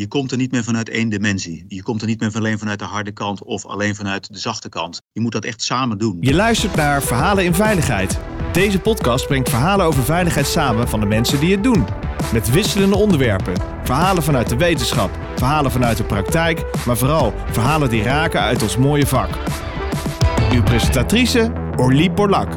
Je komt er niet meer vanuit één dimensie. Je komt er niet meer alleen vanuit de harde kant of alleen vanuit de zachte kant. Je moet dat echt samen doen. Je luistert naar Verhalen in Veiligheid. Deze podcast brengt verhalen over veiligheid samen van de mensen die het doen. Met wisselende onderwerpen. Verhalen vanuit de wetenschap, verhalen vanuit de praktijk, maar vooral verhalen die raken uit ons mooie vak. Uw presentatrice Orlie Borlak.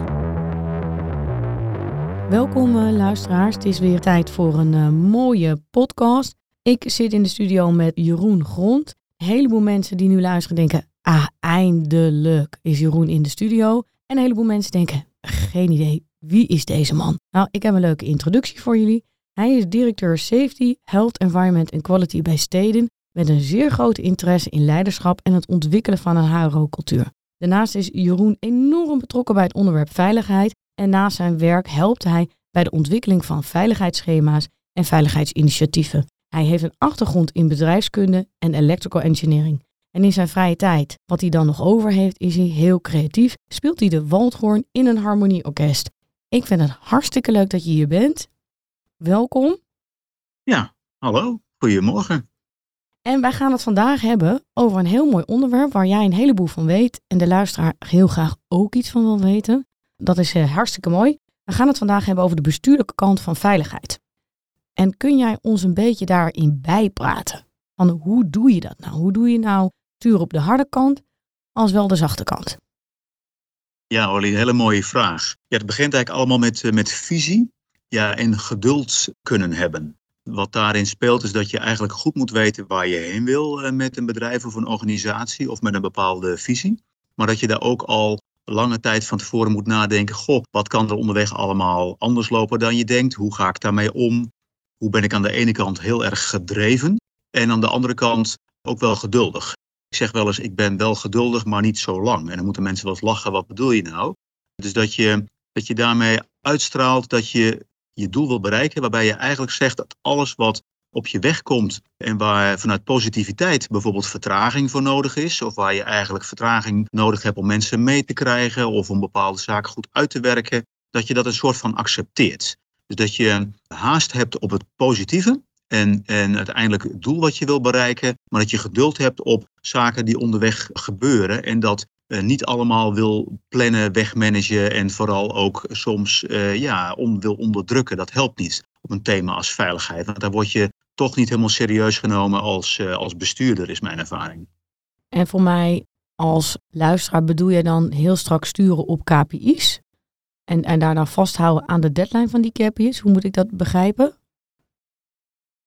Welkom uh, luisteraars, het is weer tijd voor een uh, mooie podcast. Ik zit in de studio met Jeroen Grond. Een heleboel mensen die nu luisteren denken, ah eindelijk is Jeroen in de studio. En een heleboel mensen denken, geen idee, wie is deze man? Nou, ik heb een leuke introductie voor jullie. Hij is directeur Safety, Health, Environment en Quality bij Steden met een zeer grote interesse in leiderschap en het ontwikkelen van een HRO-cultuur. Daarnaast is Jeroen enorm betrokken bij het onderwerp veiligheid en naast zijn werk helpt hij bij de ontwikkeling van veiligheidsschema's en veiligheidsinitiatieven. Hij heeft een achtergrond in bedrijfskunde en electrical engineering. En in zijn vrije tijd, wat hij dan nog over heeft, is hij heel creatief. Speelt hij de waldhoorn in een harmonieorkest. Ik vind het hartstikke leuk dat je hier bent. Welkom. Ja, hallo. Goedemorgen. En wij gaan het vandaag hebben over een heel mooi onderwerp waar jij een heleboel van weet en de luisteraar heel graag ook iets van wil weten. Dat is uh, hartstikke mooi. We gaan het vandaag hebben over de bestuurlijke kant van veiligheid. En kun jij ons een beetje daarin bijpraten? Van hoe doe je dat nou? Hoe doe je nou stuur op de harde kant als wel de zachte kant? Ja, Olly, een hele mooie vraag. Ja, het begint eigenlijk allemaal met, eh, met visie ja, en geduld kunnen hebben. Wat daarin speelt is dat je eigenlijk goed moet weten waar je heen wil eh, met een bedrijf of een organisatie of met een bepaalde visie. Maar dat je daar ook al lange tijd van tevoren moet nadenken. Goh, wat kan er onderweg allemaal anders lopen dan je denkt? Hoe ga ik daarmee om? Hoe ben ik aan de ene kant heel erg gedreven en aan de andere kant ook wel geduldig? Ik zeg wel eens, ik ben wel geduldig, maar niet zo lang. En dan moeten mensen wel eens lachen, wat bedoel je nou? Dus dat je, dat je daarmee uitstraalt dat je je doel wil bereiken, waarbij je eigenlijk zegt dat alles wat op je weg komt en waar vanuit positiviteit bijvoorbeeld vertraging voor nodig is, of waar je eigenlijk vertraging nodig hebt om mensen mee te krijgen of om bepaalde zaken goed uit te werken, dat je dat een soort van accepteert. Dus dat je haast hebt op het positieve en, en uiteindelijk het doel wat je wil bereiken, maar dat je geduld hebt op zaken die onderweg gebeuren en dat uh, niet allemaal wil plannen, wegmanagen en vooral ook soms uh, ja, on, wil onderdrukken. Dat helpt niet op een thema als veiligheid, want daar word je toch niet helemaal serieus genomen als, uh, als bestuurder, is mijn ervaring. En voor mij als luisteraar bedoel je dan heel strak sturen op KPI's? En, en daar dan vasthouden aan de deadline van die KPI's? Hoe moet ik dat begrijpen?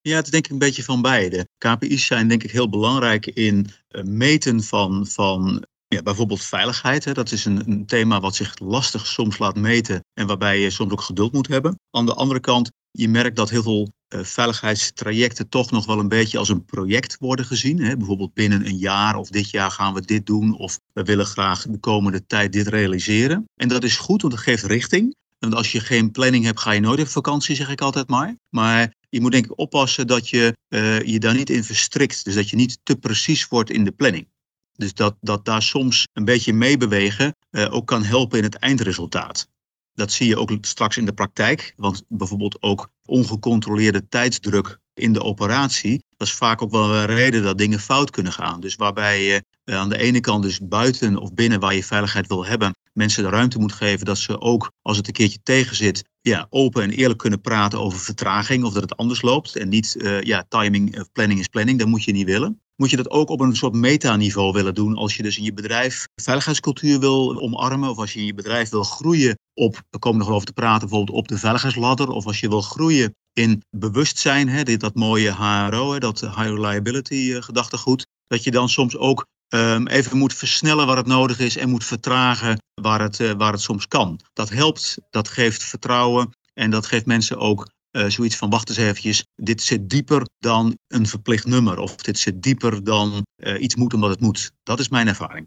Ja, het is denk ik een beetje van beide. KPI's zijn denk ik heel belangrijk in uh, meten van, van ja, bijvoorbeeld veiligheid. Hè. Dat is een, een, thema wat zich lastig soms laat meten en waarbij je soms ook geduld moet hebben. Aan de andere kant, je merkt dat heel veel uh, veiligheidstrajecten toch nog wel een beetje als een project worden gezien. Hè. Bijvoorbeeld binnen een jaar of dit jaar gaan we dit doen of we willen graag de komende tijd dit realiseren. En dat is goed, want dat geeft richting. Want als je geen planning hebt, ga je nooit op vakantie, zeg ik altijd maar. Maar je moet denk ik oppassen dat je uh, je daar niet in verstrikt. Dus dat je niet te precies wordt in de planning. Dus dat, dat daar soms een beetje meebewegen uh, ook kan helpen in het eindresultaat. Dat zie je ook straks in de praktijk. Want bijvoorbeeld ook ongecontroleerde tijdsdruk in de operatie. Dat is vaak ook wel een reden dat dingen fout kunnen gaan. Dus waarbij je uh, aan de ene kant dus buiten of binnen waar je veiligheid wil hebben, mensen de ruimte moet geven dat ze ook als het een keertje tegen zit, ja, open en eerlijk kunnen praten over vertraging of dat het anders loopt. En niet, uh, ja, timing of planning is planning, dat moet je niet willen. Moet je dat ook op een soort metaniveau willen doen als je dus in je bedrijf veiligheidscultuur wil omarmen of als je in je bedrijf wil groeien op, we komen nog over te praten, bijvoorbeeld op de veiligheidsladder of als je wil groeien in bewustzijn, hè, dit, dat mooie HRO, hè, dat high reliability gedachtegoed, dat je dan soms ook um, even moet versnellen waar het nodig is en moet vertragen waar het, uh, waar het soms kan. Dat helpt, dat geeft vertrouwen en dat geeft mensen ook uh, zoiets van wacht eens eventjes, dit zit dieper dan een verplicht nummer of dit zit dieper dan uh, iets moet omdat het moet. Dat is mijn ervaring.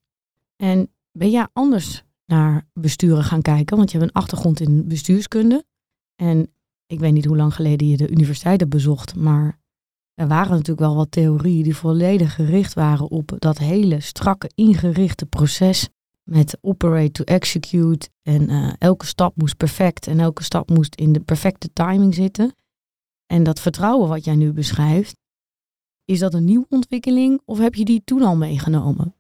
En ben jij anders naar besturen gaan kijken? Want je hebt een achtergrond in bestuurskunde. En ik weet niet hoe lang geleden je de universiteit hebt bezocht, maar er waren natuurlijk wel wat theorieën die volledig gericht waren op dat hele strakke, ingerichte proces met operate to execute. En uh, elke stap moest perfect en elke stap moest in de perfecte timing zitten. En dat vertrouwen wat jij nu beschrijft, Is dat een nieuwe ontwikkeling of heb je die toen al meegenomen?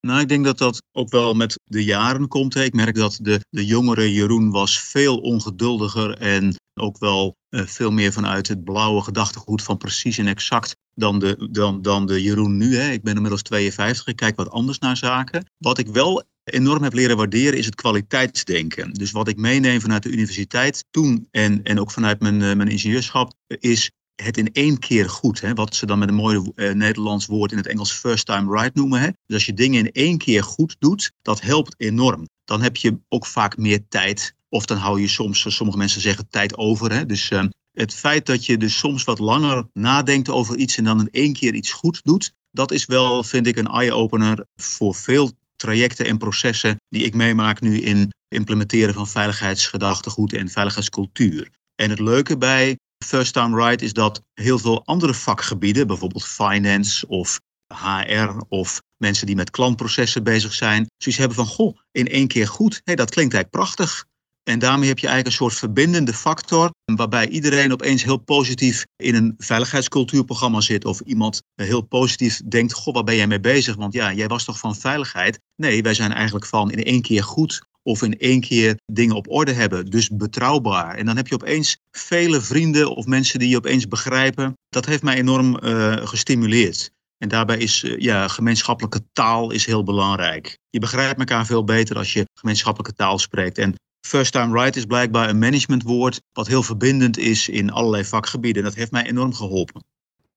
Nou, ik denk dat dat ook wel met de jaren komt. Ik merk dat de, de jongere Jeroen was veel ongeduldiger en ook wel veel meer vanuit het blauwe gedachtegoed van precies en exact dan de, dan, dan de Jeroen nu. Hè. Ik ben inmiddels 52, ik kijk wat anders naar zaken. Wat ik wel enorm heb leren waarderen is het kwaliteitsdenken. Dus wat ik meeneem vanuit de universiteit toen en, en ook vanuit mijn, uh, mijn ingenieurschap is het in één keer goed. Hè? Wat ze dan met een mooi uh, Nederlands woord in het Engels first time right noemen. Hè? Dus als je dingen in één keer goed doet, dat helpt enorm. Dan heb je ook vaak meer tijd. Of dan hou je soms, sommige mensen zeggen, tijd over. Hè? Dus uh, het feit dat je dus soms wat langer nadenkt over iets en dan in één keer iets goed doet, dat is wel, vind ik, een eye-opener voor veel trajecten en processen die ik meemaak nu in implementeren van veiligheidsgedachtegoed en veiligheidscultuur. En het leuke bij First Time Right is dat heel veel andere vakgebieden, bijvoorbeeld finance of HR of mensen die met klantprocessen bezig zijn, zoiets hebben van, goh, in één keer goed, dat klinkt eigenlijk prachtig. En daarmee heb je eigenlijk een soort verbindende factor, waarbij iedereen opeens heel positief in een veiligheidscultuurprogramma zit. Of iemand heel positief denkt, goh, waar ben jij mee bezig? Want ja, jij was toch van veiligheid? Nee, wij zijn eigenlijk van in één keer goed of in één keer dingen op orde hebben. Dus betrouwbaar. En dan heb je opeens vele vrienden of mensen die je opeens begrijpen. Dat heeft mij enorm uh, gestimuleerd. En daarbij is uh, ja, gemeenschappelijke taal is heel belangrijk. Je begrijpt elkaar veel beter als je gemeenschappelijke taal spreekt. En First Time Right is blijkbaar een managementwoord wat heel verbindend is in allerlei vakgebieden. Dat heeft mij enorm geholpen.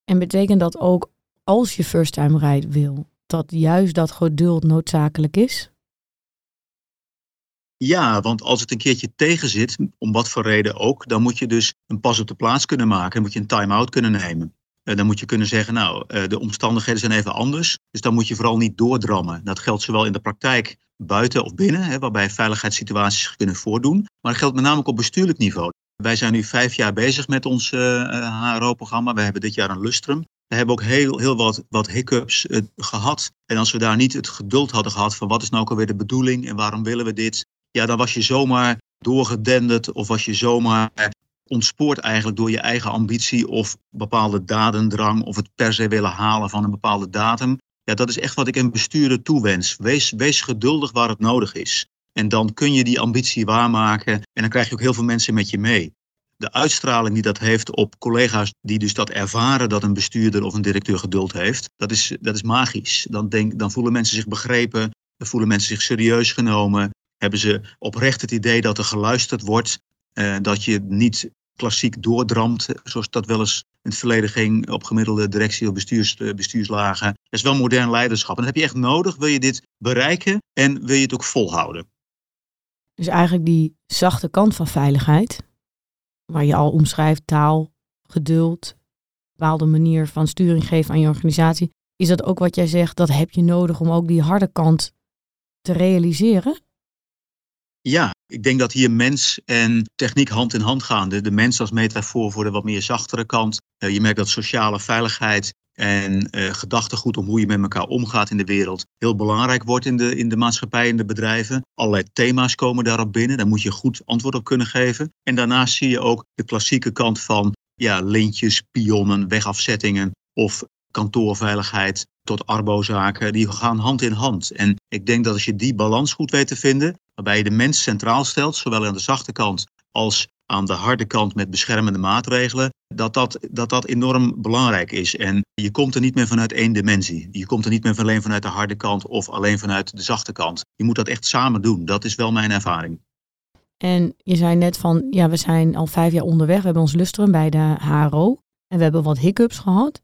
En betekent dat ook als je First Time Right wil, dat juist dat geduld noodzakelijk is? Ja, want als het een keertje tegen zit, om wat voor reden ook, dan moet je dus een pas op de plaats kunnen maken. Dan moet je een time-out kunnen nemen. Uh, dan moet je kunnen zeggen, nou, uh, de omstandigheden zijn even anders. Dus dan moet je vooral niet doordrammen. Dat geldt zowel in de praktijk buiten of binnen, hè, waarbij veiligheidssituaties kunnen voordoen. Maar dat geldt met name ook op bestuurlijk niveau. Wij zijn nu vijf jaar bezig met ons HRO-programma. We hebben dit jaar een lustrum. We hebben ook heel, heel wat, wat hiccups gehad. En als we daar niet het geduld hadden gehad van wat is nou ook alweer de bedoeling en waarom willen we dit, ja, dan was je zomaar doorgedenderd of was je zomaar ontspoord eigenlijk door je eigen ambitie of bepaalde dadendrang of het per se willen halen van een bepaalde datum. Ja, dat is echt wat ik een bestuurder toewens. Wees, wees geduldig waar het nodig is. En dan kun je die ambitie waarmaken en dan krijg je ook heel veel mensen met je mee. De uitstraling die dat heeft op collega's die dus dat ervaren dat een bestuurder of een directeur geduld heeft, dat is, dat is magisch. Dan, denk, dan voelen mensen zich begrepen, dan voelen mensen zich serieus genomen hebben ze oprecht het idee dat er geluisterd wordt. Uh, dat je niet klassiek doordramt, zoals dat wel eens in het verleden ging op gemiddelde directie- of bestuurs, eh, bestuurslagen. Dat is wel modern leiderschap. En dat heb je echt nodig, wil je dit bereiken en wil je het ook volhouden. Dus eigenlijk die zachte kant van veiligheid, waar je al omschrijft taal, geduld, bepaalde manier van sturing geven aan je organisatie. Is dat ook wat jij zegt, dat heb je nodig om ook die harde kant te realiseren? Ja, ik denk dat hier mens en techniek hand in hand gaan. De, de mens als metafoor voor de wat meer zachtere kant. Uh, je merkt dat sociale veiligheid en uh, gedachtegoed om hoe je met elkaar omgaat in de wereld heel belangrijk wordt in de, in de maatschappij en de bedrijven. Allerlei thema's komen daarop binnen. Daar moet je goed antwoord op kunnen geven. En daarnaast zie je ook de klassieke kant van ja, lintjes, pionnen, wegafzettingen of kantoorveiligheid tot arbozaken, die gaan hand in hand. En ik denk dat als je die balans goed weet te vinden, waarbij je de mens centraal stelt, zowel aan de zachte kant als aan de harde kant met beschermende maatregelen, dat dat, dat dat enorm belangrijk is. En je komt er niet meer vanuit één dimensie. Je komt er niet meer alleen vanuit de harde kant of alleen vanuit de zachte kant. Je moet dat echt samen doen. Dat is wel mijn ervaring. En je zei net van, ja, we zijn al vijf jaar onderweg. We hebben ons lustrum bij de HRO. En we hebben wat hiccups gehad.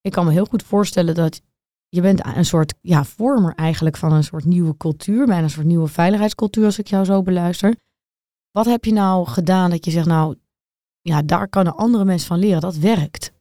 Ik kan me heel goed voorstellen dat je bent een soort ja, vormer eigenlijk van een soort nieuwe cultuur, bijna een soort nieuwe veiligheidscultuur als ik jou zo beluister. Wat heb je nou gedaan dat je zegt, nou, ja, daar kunnen andere mensen van leren, dat werkt?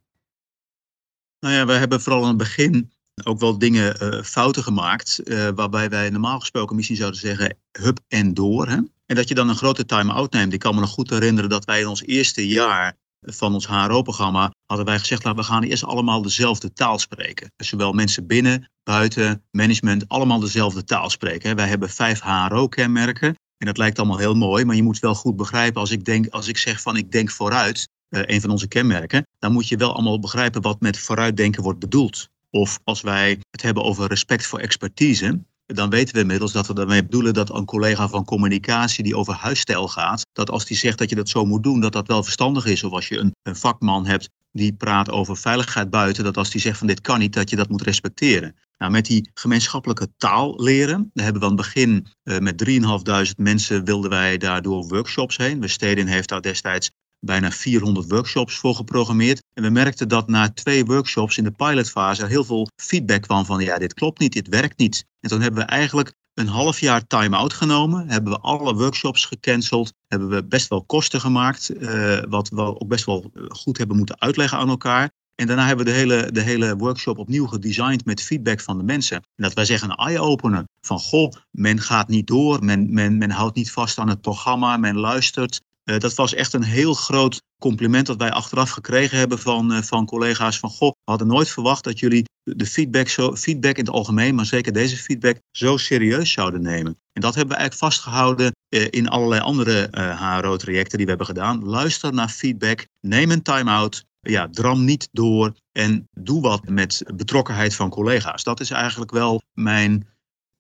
Nou ja, we hebben vooral in het begin ook wel dingen uh, fouten gemaakt, uh, waarbij wij normaal gesproken misschien zouden zeggen hup en door. Hè? En dat je dan een grote time-out neemt. Ik kan me nog goed herinneren dat wij in ons eerste jaar van ons HRO-programma hadden wij gezegd, laten we gaan eerst allemaal dezelfde taal spreken. Dus zowel mensen binnen, buiten, management, allemaal dezelfde taal spreken. Wij hebben vijf HRO-kenmerken. En dat lijkt allemaal heel mooi, maar je moet wel goed begrijpen als ik, denk, als ik zeg van ik denk vooruit, een van onze kenmerken, dan moet je wel allemaal begrijpen wat met vooruitdenken wordt bedoeld. Of als wij het hebben over respect voor expertise, dan weten we inmiddels dat we daarmee bedoelen dat een collega van communicatie die over huisstijl gaat, dat als die zegt dat je dat zo moet doen, dat dat wel verstandig is. Of als je een, een vakman hebt die praat over veiligheid buiten, dat als die zegt van dit kan niet, dat je dat moet respecteren. Nou, met die gemeenschappelijke taal leren, daar hebben we aan het begin uh, met 3.500 mensen wilden wij daardoor workshops heen. Westedin heeft daar destijds bijna 400 workshops voor geprogrammeerd. En we merkten dat na twee workshops in de pilotfase heel veel feedback kwam van ja, dit klopt niet, dit werkt niet. En toen hebben we eigenlijk een half jaar time-out genomen, hebben we alle workshops gecanceld, hebben we best wel kosten gemaakt, uh, wat we ook best wel goed hebben moeten uitleggen aan elkaar. En daarna hebben we de hele, de hele workshop opnieuw gedesigned met feedback van de mensen. En dat wij zeggen een eye-opener van goh, men gaat niet door, men, men, men houdt niet vast aan het programma, men luistert. Uh, dat was echt een heel groot compliment dat wij achteraf gekregen hebben van, uh, van collega's van goh, we hadden nooit verwacht dat jullie de feedback, zo, feedback in het algemeen, maar zeker deze feedback, zo serieus zouden nemen. En dat hebben we eigenlijk vastgehouden uh, in allerlei andere HRO-trajecten die we hebben gedaan. Luister naar feedback, neem een time-out, ja, dram niet door en doe wat met betrokkenheid van collega's. Dat is eigenlijk wel mijn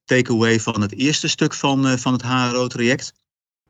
takeaway van het eerste stuk van, van het HRO-traject.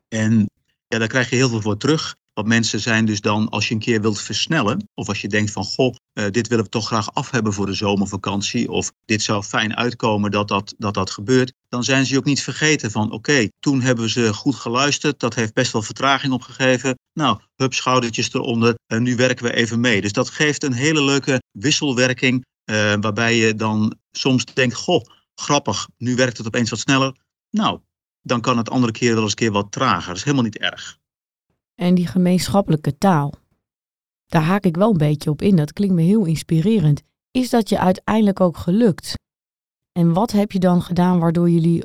En ja, daar krijg je heel veel voor terug. Want mensen zijn dus dan, als je een keer wilt versnellen, of als je denkt van goh, uh, dit willen we toch graag af hebben voor de zomervakantie, of dit zou fijn uitkomen dat dat, dat, dat gebeurt, dan zijn ze je ook niet vergeten van oké, toen hebben ze goed geluisterd, dat heeft best wel vertraging opgegeven. Nou, hup, schoudertjes eronder, en nu werken we even mee. Dus dat geeft een hele leuke wisselwerking, uh, waarbij je dan soms denkt, goh, grappig, nu werkt het opeens wat sneller. Nou, dan kan het andere keer wel eens een keer wat trager. Dat is helemaal niet erg. En die gemeenschappelijke taal, daar haak ik wel een beetje op in. Dat klinkt me heel inspirerend. Is dat je uiteindelijk ook gelukt? En wat heb je dan gedaan waardoor jullie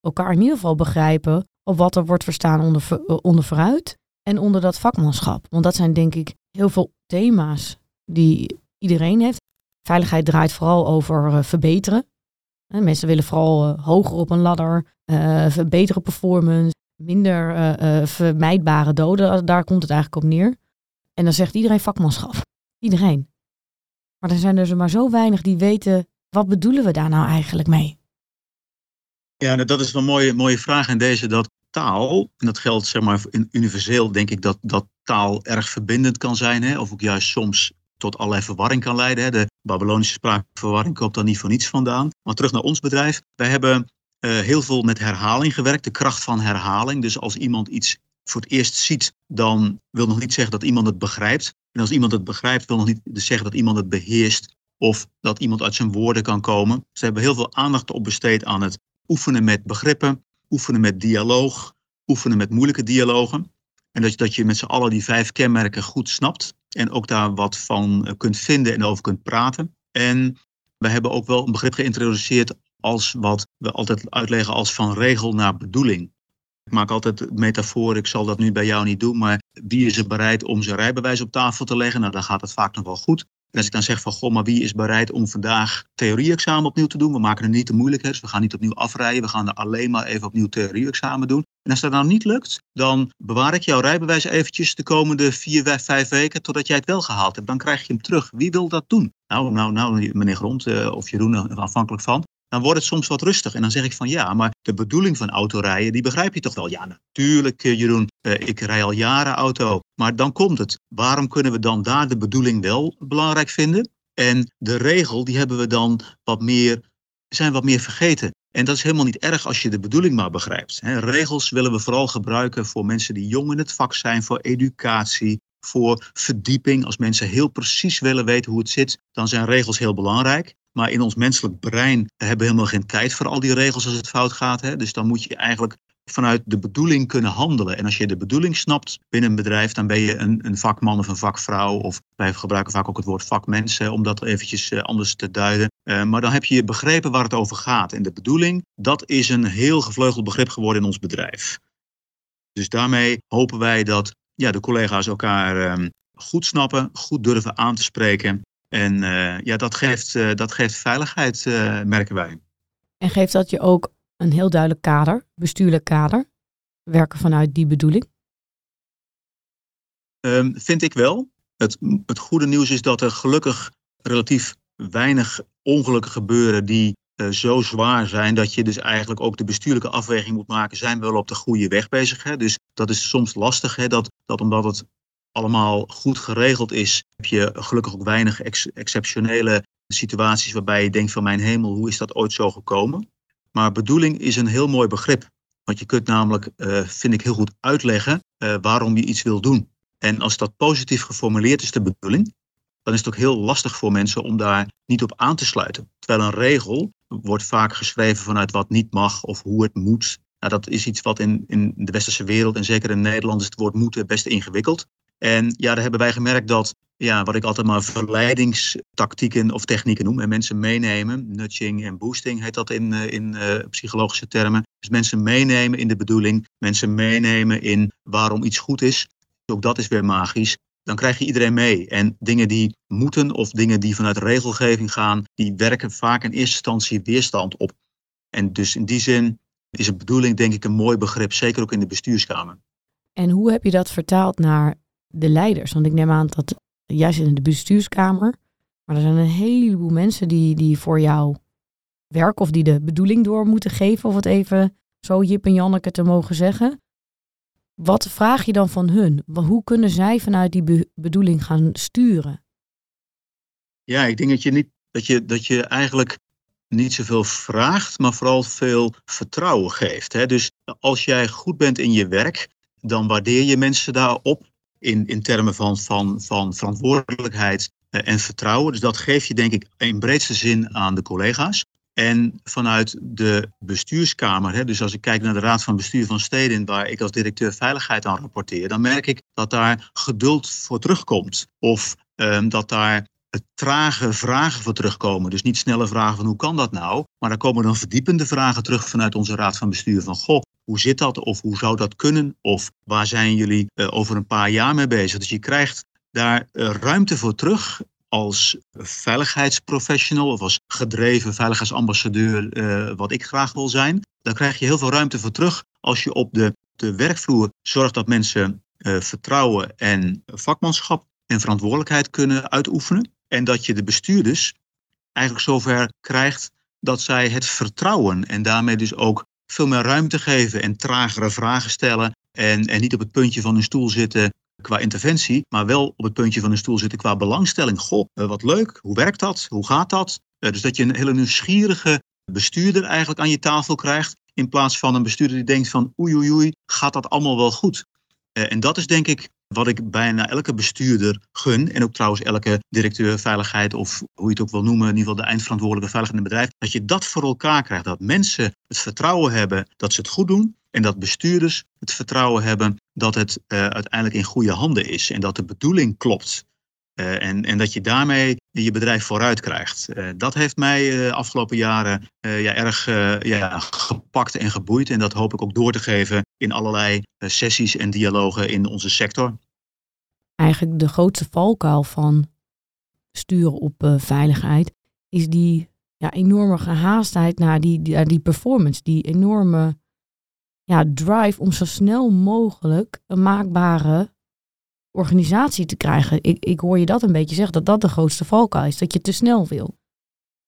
elkaar in ieder geval begrijpen op wat er wordt verstaan onder, eh, onder vooruit en onder dat vakmanschap? Want dat zijn denk ik heel veel thema's die iedereen heeft. Veiligheid draait vooral over uh, verbeteren. Mensen willen vooral uh, hoger op een ladder, uh, betere performance, minder uh, vermijdbare doden. Daar komt het eigenlijk op neer. En dan zegt iedereen vakmanschap. Iedereen. Maar er zijn er maar zo weinig die weten, wat bedoelen we daar nou eigenlijk mee? Ja, nou, dat is een mooie, mooie vraag in deze, dat taal, en dat geldt zeg maar universeel, denk ik dat, dat taal erg verbindend kan zijn, hè, of ook juist soms tot allerlei verwarring kan leiden. De Babylonische spraakverwarring komt daar niet voor niets vandaan. Maar terug naar ons bedrijf. Wij hebben uh, heel veel met herhaling gewerkt, de kracht van herhaling. Dus als iemand iets voor het eerst ziet, dan wil nog niet zeggen dat iemand het begrijpt. En als iemand het begrijpt, wil nog niet zeggen dat iemand het beheerst of dat iemand uit zijn woorden kan komen. Ze hebben heel veel aandacht op besteed aan het oefenen met begrippen, oefenen met dialoog, oefenen met moeilijke dialogen. En dat, dat je met z'n allen die vijf kenmerken goed snapt en ook daar wat van kunt vinden en over kunt praten. En we hebben ook wel een begrip geïntroduceerd als wat we altijd uitleggen als van regel naar bedoeling. Ik maak altijd metafoor, ik zal dat nu bij jou niet doen, maar wie is er bereid om zijn rijbewijs op tafel te leggen? Nou, dan gaat het vaak nog wel goed. Als ik dan zeg van, goh, maar wie is bereid om vandaag theorie-examen opnieuw te doen? We maken het niet te moeilijk, dus we gaan niet opnieuw afrijden. We gaan er alleen maar even opnieuw theorie-examen doen. En als dat nou niet lukt, dan bewaar ik jouw rijbewijs eventjes de komende vier, vijf weken totdat jij het wel gehaald hebt. Dan krijg je hem terug. Wie wil dat doen? Nou, nou, nou meneer Grond uh, of Jeroen, afhankelijk van dan wordt het soms wat rustig. En dan zeg ik van ja, maar de bedoeling van autorijden, die begrijp je toch wel? Ja, natuurlijk eh, Jeroen, uh, ik rij al jaren auto. Maar dan komt het. Waarom kunnen we dan daar de bedoeling wel belangrijk vinden? En de regel, die hebben we dan wat meer, zijn wat meer vergeten. En dat is helemaal niet erg als je de bedoeling maar begrijpt. regels willen we vooral gebruiken voor mensen die jong in het vak zijn, voor educatie, voor verdieping. Als mensen heel precies willen weten hoe het zit, dan zijn regels heel belangrijk. Maar in ons menselijk brein hebben we helemaal geen tijd voor al die regels als het fout gaat. Hè? Dus dan moet je eigenlijk vanuit de bedoeling kunnen handelen. En als je de bedoeling snapt binnen een bedrijf, dan ben je een, een vakman of een vakvrouw. Of wij gebruiken vaak ook het woord vakmensen, om dat eventjes uh, anders te duiden. Uh, maar dan heb je begrepen waar het over gaat. En de bedoeling, dat is een heel gevleugeld begrip geworden in ons bedrijf. Dus daarmee hopen wij dat ja, de collega's elkaar uh, goed snappen, goed durven aan te spreken. En uh, ja, dat geeft, uh, dat geeft veiligheid, uh, merken wij. En geeft dat je ook een heel duidelijk kader, bestuurlijk kader, werken vanuit die bedoeling? Ehm, vind ik wel. Het, het goede nieuws is dat er gelukkig relatief weinig ongelukken gebeuren die uh, zo zwaar zijn dat je dus eigenlijk ook de bestuurlijke afweging moet maken, zijn we wel op de goede weg bezig. Hè? Dus dat is soms lastig, hè? Dat, dat omdat het allemaal goed geregeld is, heb je gelukkig ook weinig ex exceptionele situaties waarbij je denkt van mijn hemel, hoe is dat ooit zo gekomen? Maar bedoeling is een heel mooi begrip. Want je kunt namelijk, uh, vind ik, heel goed uitleggen uh, waarom je iets wil doen. En als dat positief geformuleerd is, de bedoeling, dan is het ook heel lastig voor mensen om daar niet op aan te sluiten. Terwijl een regel wordt vaak geschreven vanuit wat niet mag of hoe het moet. Nou, dat is iets wat in, in de westerse wereld en zeker in Nederland is het woord moeten best ingewikkeld. En ja, daar hebben wij gemerkt dat, ja, wat ik altijd maar verleidingstactieken of technieken noem, en mensen meenemen, nudging en boosting heet dat in, eh, in uh, psychologische termen. Dus mensen meenemen in de bedoeling, mensen meenemen in waarom iets goed is. Ook dat is weer magisch dan krijg je iedereen mee. En dingen die moeten of dingen die vanuit regelgeving gaan, die werken vaak in eerste instantie weerstand op. En dus in die zin is het bedoeling denk ik een mooi begrip, zeker ook in de bestuurskamer. En hoe heb je dat vertaald naar de leiders? Want ik neem aan dat jij zit in de bestuurskamer, maar er zijn een heleboel mensen die, die voor jou werken of die de bedoeling door moeten geven, of het even zo Jip en Janneke te mogen zeggen. Wat vraag je dan van hun? Hoe kunnen zij vanuit die bedoeling gaan sturen? Ja, ik denk dat je, niet, dat, je, dat je eigenlijk niet zoveel vraagt, maar vooral veel vertrouwen geeft. Hè? Dus als jij goed bent in je werk, dan waardeer je mensen daarop in, in termen van, van, van verantwoordelijkheid eh, en vertrouwen. Dus dat geef je denk ik in breedste zin aan de collega's. En vanuit de bestuurskamer, hè, dus als ik kijk naar de Raad van Bestuur van Steden, waar ik als directeur veiligheid aan rapporteer, dan merk ik dat daar geduld voor terugkomt. Of um, dat daar trage vragen voor terugkomen. Dus niet snelle vragen van hoe kan dat nou? Maar daar komen dan verdiepende vragen terug vanuit onze Raad van Bestuur van goh, hoe zit dat? Of hoe zou dat kunnen? Of waar zijn jullie uh, over een paar jaar mee bezig? Dus je krijgt daar uh, ruimte voor terug als veiligheidsprofessional of als gedreven veiligheidsambassadeur, uh, wat ik graag wil zijn, dan krijg je heel veel ruimte voor terug als je op de, de werkvloer zorgt dat mensen vertrouwen en vakmanschap en verantwoordelijkheid kunnen uitoefenen. En dat je de bestuurders eigenlijk zover krijgt dat zij het vertrouwen en daarmee dus ook veel meer ruimte geven en tragere vragen stellen en, en niet op het puntje van hun stoel zitten qua interventie, maar wel op het puntje van een stoel zitten qua belangstelling. Goh, eh, wat leuk, hoe werkt dat? Hoe gaat dat? Eh, dus dat je een hele nieuwsgierige bestuurder eigenlijk aan je tafel krijgt, in plaats van een bestuurder die denkt van oei oei oei, gaat dat allemaal wel goed? Eh, en dat is denk ik wat ik bijna elke bestuurder gun. En ook trouwens elke directeur veiligheid of hoe je het ook wil noemen. In ieder geval de eindverantwoordelijke veiligheid in het bedrijf. Dat je dat voor elkaar krijgt. Dat mensen het vertrouwen hebben dat ze het goed doen. En dat bestuurders het vertrouwen hebben dat het uh, uiteindelijk in goede handen is. En dat de bedoeling klopt. Uh, en, en dat je daarmee je bedrijf vooruit krijgt. Dat heeft mij de afgelopen jaren ja, erg ja, gepakt en geboeid. En dat hoop ik ook door te geven in allerlei sessies en dialogen in onze sector. Eigenlijk de grootste valkuil van sturen op veiligheid is die ja, enorme gehaastheid naar die, die, die performance, die enorme ja, drive om zo snel mogelijk een maakbare organisatie te krijgen. Ik, ik hoor je dat een beetje zeggen, dat dat de grootste valkuil is, dat je te snel wil.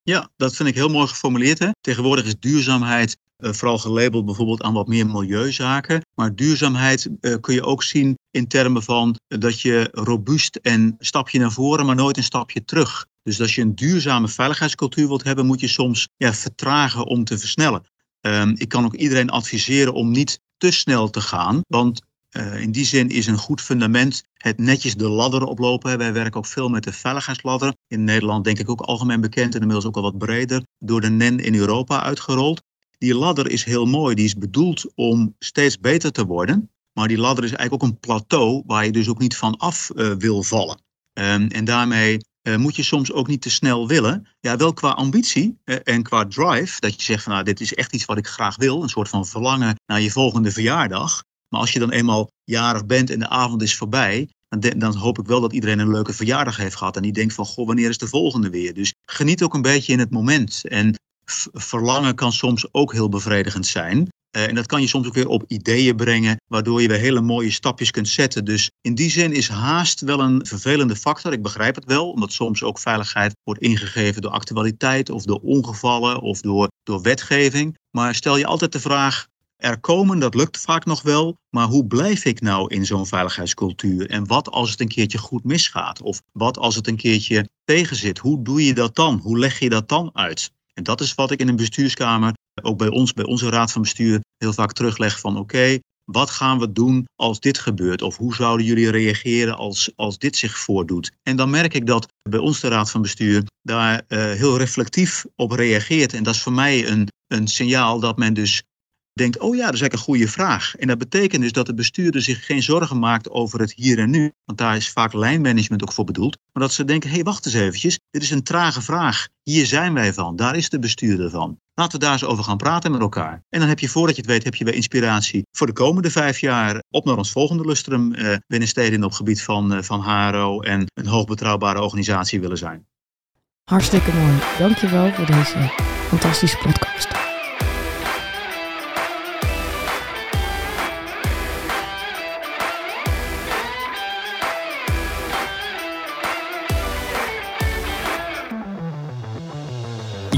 Ja, dat vind ik heel mooi geformuleerd. Hè? Tegenwoordig is duurzaamheid uh, vooral gelabeld bijvoorbeeld aan wat meer milieuzaken. Maar duurzaamheid uh, kun je ook zien in termen van dat je robuust en stapje naar voren, maar nooit een stapje terug. Dus als je een duurzame veiligheidscultuur wilt hebben, moet je soms ja, vertragen om te versnellen. Um, ik kan ook iedereen adviseren om niet te snel te gaan, want uh, in die zin is een goed fundament het netjes de ladder oplopen. Wij werken ook veel met de veiligheidsladder. In Nederland denk ik ook algemeen bekend en inmiddels ook al wat breder door de NEN in Europa uitgerold. Die ladder is heel mooi, die is bedoeld om steeds beter te worden. Maar die ladder is eigenlijk ook een plateau waar je dus ook niet van af uh, wil vallen. Um, en daarmee uh, moet je soms ook niet te snel willen. Ja, wel qua ambitie en qua drive. Dat je zegt van nou, dit is echt iets wat ik graag wil. Een soort van verlangen naar je volgende verjaardag. Maar als je dan eenmaal jarig bent en de avond is voorbij. Dan, dan hoop ik wel dat iedereen een leuke verjaardag heeft gehad. En die denkt van goh, wanneer is de volgende weer? Dus geniet ook een beetje in het moment. En verlangen kan soms ook heel bevredigend zijn. en dat kan je soms ook weer op ideeën brengen, waardoor je weer hele mooie stapjes kunt zetten. Dus in die zin is haast wel een vervelende factor. Ik begrijp het wel, omdat soms ook veiligheid wordt ingegeven door actualiteit of door ongevallen of door, door wetgeving. Maar stel je altijd de vraag, er komen, dat lukt vaak nog wel. Maar hoe blijf ik nou in zo'n veiligheidscultuur? En wat als het een keertje goed misgaat? Of wat als het een keertje tegenzit? Hoe doe je dat dan? Hoe leg je dat dan uit? En dat is wat ik in een bestuurskamer, ook bij ons, bij onze raad van bestuur, heel vaak terugleg van oké, wat gaan we doen als dit gebeurt? Of hoe zouden jullie reageren als, als dit zich voordoet? En dan merk ik dat bij ons de raad van bestuur daar uh, heel reflectief op reageert. En dat is voor mij een, een signaal dat men dus denkt, oh ja, dat is eigenlijk een goede vraag. En dat betekent dus dat de bestuurder zich geen zorgen maakt over het hier en nu. Want daar is vaak lijnmanagement ook voor bedoeld. Maar dat ze denken, hé, hey, wacht eens eventjes. Dit is een trage vraag. Hier zijn wij van. Daar is de bestuurder van. Laten we daar eens over gaan praten met elkaar. En dan heb je, voordat je het weet, heb je weer inspiratie voor de komende vijf jaar op naar ons volgende lustrum eh, binnen steden op gebied van, uh, van HARO en een hoogbetrouwbare organisatie willen zijn. Hartstikke mooi. Dankjewel voor deze fantastische podcast.